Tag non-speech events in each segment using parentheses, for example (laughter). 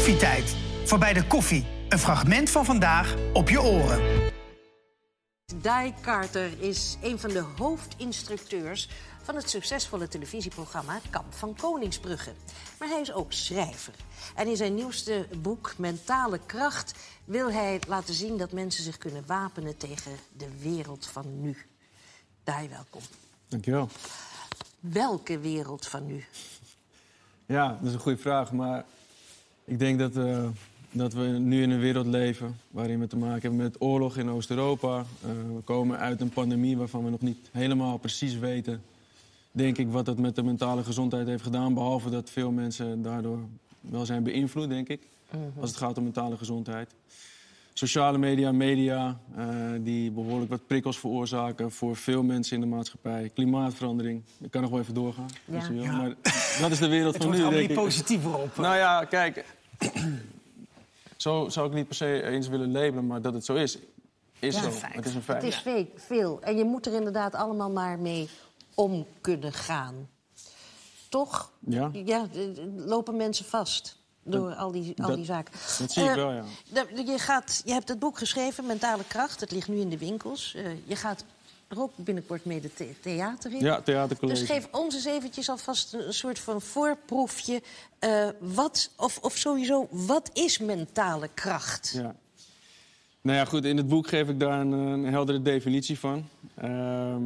Koffietijd. Voorbij de koffie. Een fragment van vandaag op je oren. Di Carter is een van de hoofdinstructeurs van het succesvolle televisieprogramma Kamp van Koningsbrugge. Maar hij is ook schrijver. En in zijn nieuwste boek Mentale Kracht wil hij laten zien dat mensen zich kunnen wapenen tegen de wereld van nu. Dai, welkom. Dankjewel. Welke wereld van nu? Ja, dat is een goede vraag. Maar ik denk dat, eh, dat we nu in een wereld leven waarin we te maken hebben met oorlog in Oost-Europa. Eh, we komen uit een pandemie waarvan we nog niet helemaal precies weten, denk ik, wat het met de mentale gezondheid heeft gedaan. Behalve dat veel mensen daardoor wel zijn beïnvloed, denk ik, als het gaat om mentale gezondheid. Sociale media, media eh, die behoorlijk wat prikkels veroorzaken voor veel mensen in de maatschappij. Klimaatverandering, ik kan nog wel even doorgaan. als je wil. Ja. Maar dat is de wereld (laughs) Het van wordt nu, allemaal denk niet ik. positiever op. Nou ja, kijk. (clears throat) zo zou ik niet per se eens willen labelen, maar dat het zo is, is Ja, zo. een feit. Het is een feit. Het is ve- veel. En je moet er inderdaad allemaal maar mee om kunnen gaan. Toch? Ja. Ja, lopen mensen vast door al die, al dat- die zaken. dat zie ik Eh, wel, ja. Je, gaat, je hebt het boek geschreven, Mentale Kracht. Het ligt nu in de winkels. Eh, je gaat er ook binnenkort mee de the- theater in. Ja, theatercollege. Dus geef ons eens eventjes alvast een soort van voorproefje. eh, wat, of, of sowieso, wat is mentale kracht? Ja. Nou ja, goed, in het boek geef ik daar een, een heldere definitie van. Ehm,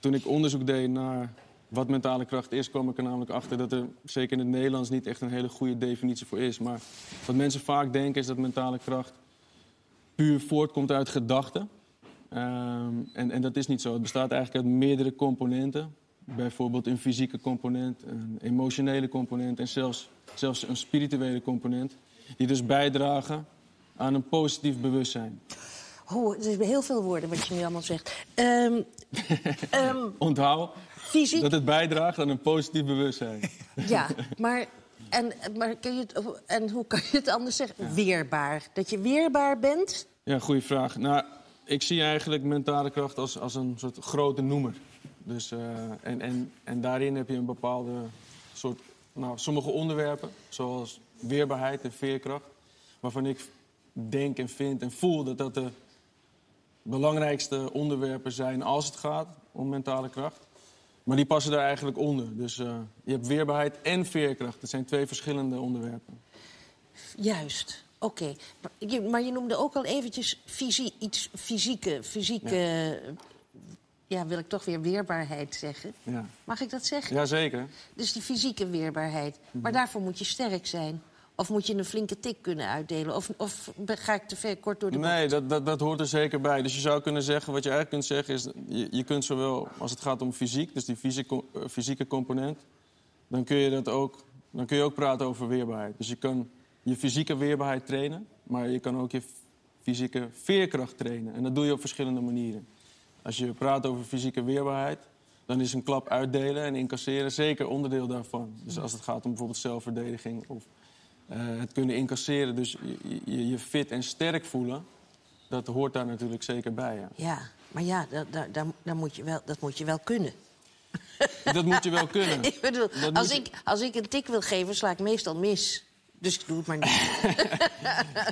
toen ik onderzoek deed naar wat mentale kracht is, kwam ik er namelijk achter dat er zeker in het Nederlands niet echt een hele goede definitie voor is. Maar wat mensen vaak denken is dat mentale kracht puur voortkomt uit gedachten. Ehm, en, en dat is niet zo. Het bestaat eigenlijk uit meerdere componenten. Bijvoorbeeld een fysieke component, een emotionele component en zelfs, zelfs een spirituele component. Die dus bijdragen aan een positief bewustzijn. Oh, er zijn heel veel woorden wat je nu allemaal zegt. Ehm, (laughs) ehm, Onthoud fysiek, dat het bijdraagt aan een positief bewustzijn. (laughs) ja, (laughs) maar, en, maar kun je het, en hoe kan je het anders zeggen? Weerbaar. Dat je weerbaar bent? Ja, goede vraag. Nou, ik zie eigenlijk mentale kracht als, als een soort grote noemer. Dus, eh, en, en, en daarin heb je een bepaalde soort... Nou, sommige onderwerpen, zoals weerbaarheid en veerkracht... waarvan ik denk en vind en voel dat dat de belangrijkste onderwerpen zijn... als het gaat om mentale kracht. Maar die passen daar eigenlijk onder. Dus eh, je hebt weerbaarheid en veerkracht. Dat zijn twee verschillende onderwerpen. Juist. Oké. Maar, je- maar je noemde ook al eventjes fysie, iets fysieke. Fysieke, ja. wil ik toch weer weerbaarheid zeggen. Ja. Mag ik dat zeggen? Jazeker. Dus die fysieke weerbaarheid. Mhm. Maar daarvoor moet je sterk zijn. Of moet je een flinke tik kunnen uitdelen? Of, of ga ik te ver kort door de bocht? Nee, dat, dat, dat hoort er zeker bij. Dus je zou kunnen zeggen, wat je eigenlijk kunt zeggen is... Je, je kunt zowel, als het gaat om fysiek, dus die fysieke, eh, fysieke component... Dan kun, je dat ook, dan kun je ook praten over weerbaarheid. Dus je kan je fysieke weerbaarheid trainen... maar je kan ook je fysieke veerkracht trainen. En dat doe je op verschillende manieren. Als je praat over fysieke weerbaarheid... dan is een klap uitdelen en incasseren zeker onderdeel daarvan. Dus als het gaat om bijvoorbeeld zelfverdediging... of eh, het kunnen incasseren, dus je, je, je fit en sterk voelen... dat hoort daar natuurlijk zeker bij, ja. Ja, maar ja, da, da, da- da moet je wel, dat moet je wel kunnen. Dat moet je wel kunnen. (laughs) Ik bedoel, Dat als moet je- ik, als ik een tik wil geven, sla ik meestal mis. Dus ik doe het maar niet. (laughs)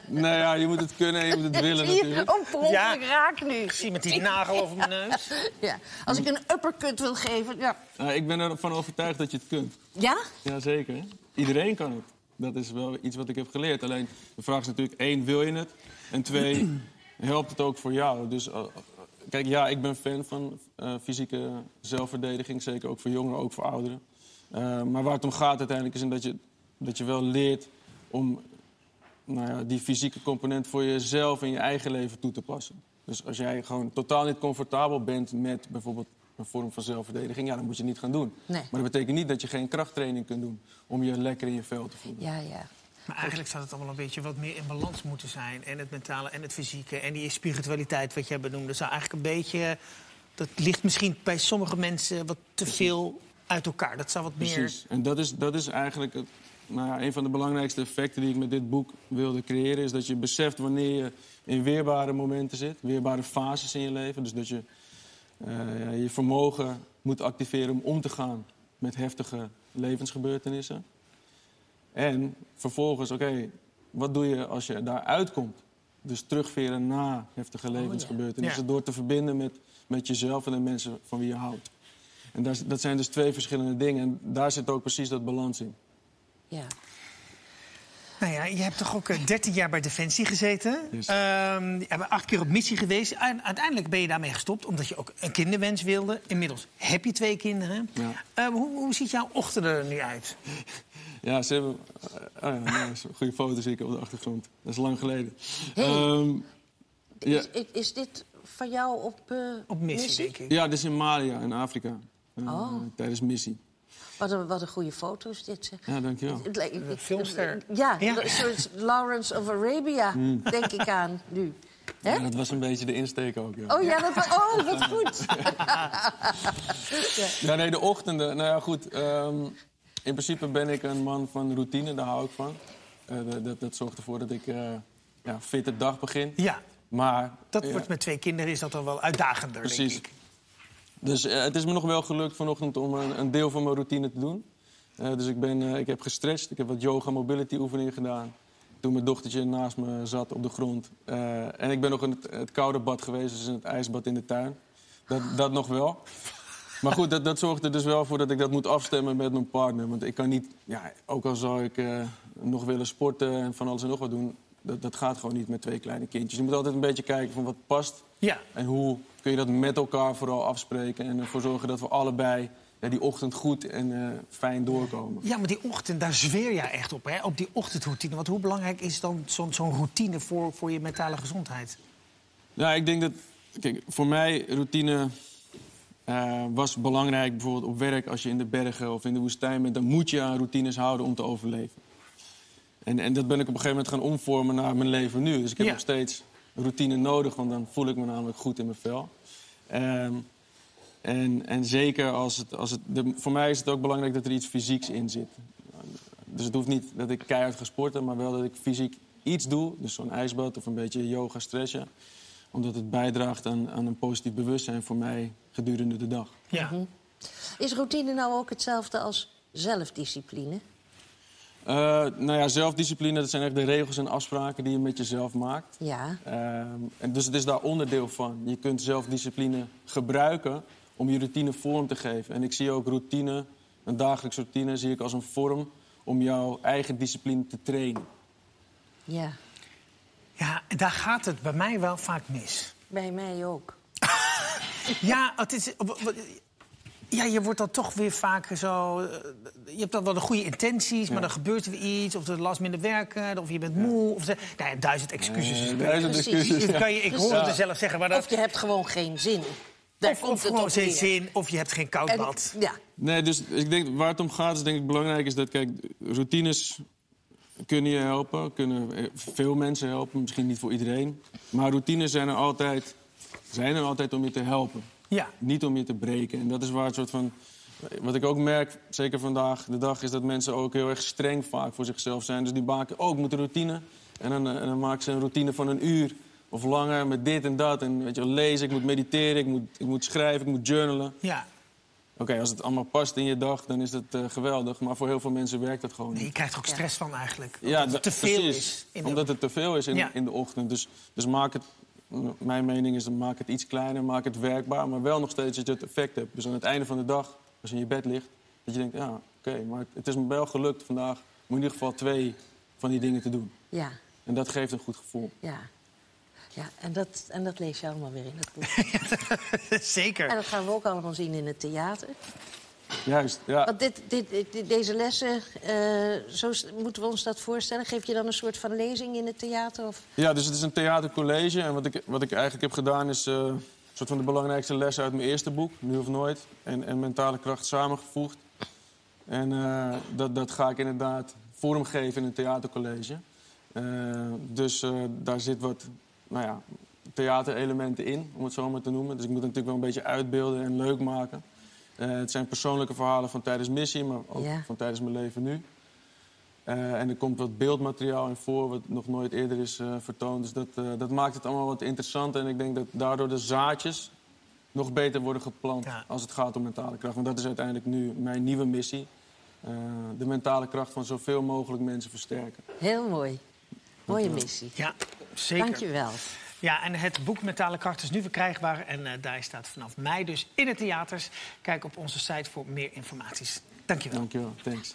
Nou ja, je moet het kunnen en je moet het willen Zie je? natuurlijk. Oh, per ongeluk Ja. raak nu. Ik zie met die nagel over mijn (laughs) neus. Ja. Als ik een uppercut wil geven, ja. Nou, ik ben ervan overtuigd dat je het kunt. Ja? Jazeker. Iedereen kan het. Dat is wel iets wat ik heb geleerd. Alleen de vraag is natuurlijk, één, wil je het? En twee, (clears throat) helpt het ook voor jou? Dus eh, kijk, ja, ik ben fan van eh, fysieke zelfverdediging. Zeker ook voor jongeren, ook voor ouderen. Eh, maar waar het om gaat uiteindelijk is in dat je, dat je wel leert om nou ja, die fysieke component voor jezelf in je eigen leven toe te passen. Dus als jij gewoon totaal niet comfortabel bent met bijvoorbeeld een vorm van zelfverdediging, ja, dan moet je het niet gaan doen. Nee. Maar dat betekent niet dat je geen krachttraining kunt doen om je lekker in je vel te voelen. Ja, ja. Maar eigenlijk zou het allemaal een beetje wat meer in balans moeten zijn. En het mentale en het fysieke. En die spiritualiteit wat jij benoemde. Zou eigenlijk een beetje... Dat ligt misschien bij sommige mensen wat te veel uit elkaar. Dat zou wat meer... Precies. En dat is, dat is eigenlijk het, nou ja, een van de belangrijkste effecten die ik met dit boek wilde creëren. Is dat je beseft wanneer je in weerbare momenten zit, weerbare fases in je leven. Dus dat je eh, je vermogen moet activeren om om te gaan met heftige levensgebeurtenissen. En vervolgens, oké, wat doe je als je daar uitkomt? Dus terugveren na heftige levensgebeurtenissen. Ja. Door te verbinden met, met jezelf en de mensen van wie je houdt. En daar, dat zijn dus twee verschillende dingen. En daar zit ook precies dat balans in. Ja. Nou ja, je hebt toch ook eh, 13 jaar bij Defensie gezeten. Yes. Ehm, je bent acht keer op missie geweest. En uiteindelijk ben je daarmee gestopt, omdat je ook een kinderwens wilde. Inmiddels heb je twee kinderen. Ja. Ehm, hoe, hoe ziet jouw ochtend er nu uit? Ja, ze hebben... eh, oh ja, nou, goede foto zie ik op de achtergrond. Dat is lang geleden. Hey. Ehm, ja, Is, dit van jou op, eh, Op missie, denk ik. ja, dit is in Malia, in Afrika. Eh, Oh. Tijdens missie. Wat een, wat een goede foto's dit. zeg. Ja, dankjewel. Het filmster. Ja, Ja. een soort Lawrence of Arabia, Hmm. denk ik aan nu. Hè? Ja, dat was een beetje de insteek ook, ja. Oh ja, dat was, oh, (laughs) wat goed. (laughs) Ja, nee, de ochtenden. Nou ja, goed. ehm, in principe ben ik een man van routine, daar hou ik van. Eh, dat, dat, dat zorgt ervoor dat ik eh ja, fit de dag begin. Ja, Maar... dat ja, wordt met twee kinderen is dat dan wel uitdagender, Precies. denk ik. Dus eh, het is me nog wel gelukt vanochtend om een, een deel van mijn routine te doen. Eh, dus ik, ben, eh, ik heb gestretched, ik heb wat yoga mobility oefeningen gedaan. Toen mijn dochtertje naast me zat op de grond. En ik ben nog in het, het koude bad geweest, dus in het ijsbad in de tuin. Dat, dat nog wel. Maar goed, dat, dat zorgt er dus wel voor dat ik dat moet afstemmen met mijn partner. Want ik kan niet, ja, ook al zou ik nog willen sporten en van alles en nog wat doen... Dat, dat gaat gewoon niet met twee kleine kindjes. Je moet altijd een beetje kijken van wat past Ja, en hoe kun je dat met elkaar vooral afspreken en ervoor zorgen dat we allebei ja, die ochtend goed en eh, fijn doorkomen? ja, maar die ochtend, daar zweer je echt op, hè? op die ochtendroutine. Want hoe belangrijk is dan zo'n routine voor, voor je mentale gezondheid? Nou, ik denk dat, kijk, voor mij routine eh, was belangrijk. Bijvoorbeeld op werk, als je in de bergen of in de woestijn bent, dan moet je aan routines houden om te overleven. En, en dat ben ik op een gegeven moment gaan omvormen naar mijn leven nu. Dus ik heb Ja. nog steeds routine nodig, want dan voel ik me namelijk goed in mijn vel. Ehm, en, en zeker als het. Als het de, voor mij is het ook belangrijk dat er iets fysieks in zit. Dus het hoeft niet dat ik keihard ga sporten, maar wel dat ik fysiek iets doe. Dus zo'n ijsbad of een beetje yoga stretchen. Omdat het bijdraagt aan, aan een positief bewustzijn voor mij gedurende de dag. Ja. Is routine nou ook hetzelfde als zelfdiscipline? Eh, nou ja, zelfdiscipline, dat zijn echt de regels en afspraken die je met jezelf maakt. Ja. Ehm, en dus het is daar onderdeel van. Je kunt zelfdiscipline gebruiken om je routine vorm te geven. En ik zie ook routine, een dagelijkse routine, zie ik als een vorm om jouw eigen discipline te trainen. Ja, ja, daar gaat het bij mij wel vaak mis. bij mij ook. (laughs) Ja, het is, ja, je wordt dan toch weer vaak zo... eh, Je hebt dan wel de goede intenties, maar dan gebeurt er weer iets. Of er last minder werken, of je bent moe. Of ze, nou ja, duizend excuses. Is duizend Precies. excuses. Dat kan je, ik hoor het er zelf zeggen, maar dat, Of je hebt gewoon geen zin. Daar of, komt of het gewoon geen zin, of je hebt geen koud En- bad. ja, Nee, dus ik denk waar het om gaat is denk ik belangrijk is dat kijk, routines kunnen je helpen, kunnen veel mensen helpen, misschien niet voor iedereen. Maar routines zijn er altijd, zijn er altijd om je te helpen, Ja, niet om je te breken. En dat is waar het soort van. Wat ik ook merk, zeker vandaag de dag, is dat mensen ook heel erg streng vaak voor zichzelf zijn. Dus die maken, oh, ik moet een routine. En dan, eh, en dan maken ze een routine van een uur of langer met dit en dat. En weet je, lezen, ik moet mediteren, ik moet, ik moet schrijven, ik moet journalen. ja. Oké, als het allemaal past in je dag, dan is dat eh, geweldig. Maar voor heel veel mensen werkt dat gewoon Nee, je niet. krijgt er ook stress van eigenlijk. Ja, Omdat het da- te veel precies. is. De- Omdat het te veel is in, Ja. in de ochtend. Dus, dus maak het, mijn mening is, maak het iets kleiner, maak het werkbaar. Maar wel nog steeds dat je het effect hebt. Dus aan het einde van de dag, als je in je bed ligt, dat je denkt, ja, oké, maar het is me wel gelukt vandaag om in ieder geval twee van die dingen te doen. ja, En dat geeft een goed gevoel. ja. Ja, en dat, en dat lees je allemaal weer in het boek. (laughs) Zeker. en dat gaan we ook allemaal zien in het theater. Juist, ja. Want dit, dit, dit- deze lessen, eh, zo moeten we ons dat voorstellen. Geef je dan een soort van lezing in het theater? Of... Ja, dus het is een theatercollege. En wat ik, wat ik eigenlijk heb gedaan is eh, een soort van de belangrijkste lessen uit mijn eerste boek, Nu of Nooit. En, en mentale kracht samengevoegd. En eh, dat, dat ga ik inderdaad vormgeven in een theatercollege. Dus daar zit wat nou ja, theaterelementen in, om het zo maar te noemen. Dus ik moet het natuurlijk wel een beetje uitbeelden en leuk maken. Eh, het zijn persoonlijke verhalen van tijdens missie, maar ook Ja. van tijdens mijn leven nu. Eh, en er komt wat beeldmateriaal in voor, wat nog nooit eerder is eh, vertoond. Dus dat, eh, dat maakt het allemaal wat interessanter. En ik denk dat daardoor de zaadjes nog beter worden geplant Ja. als het gaat om mentale kracht. Want dat is uiteindelijk nu mijn nieuwe missie. Eh, de mentale kracht van zoveel mogelijk mensen versterken. Heel mooi. Mooie missie. Ja, zeker. Dank je wel. Ja, en het boek Mentale Kracht is nu verkrijgbaar. En uh, daar staat vanaf mei dus in de theaters. Kijk op onze site voor meer informaties. Dank je wel. Dank je wel. Thanks.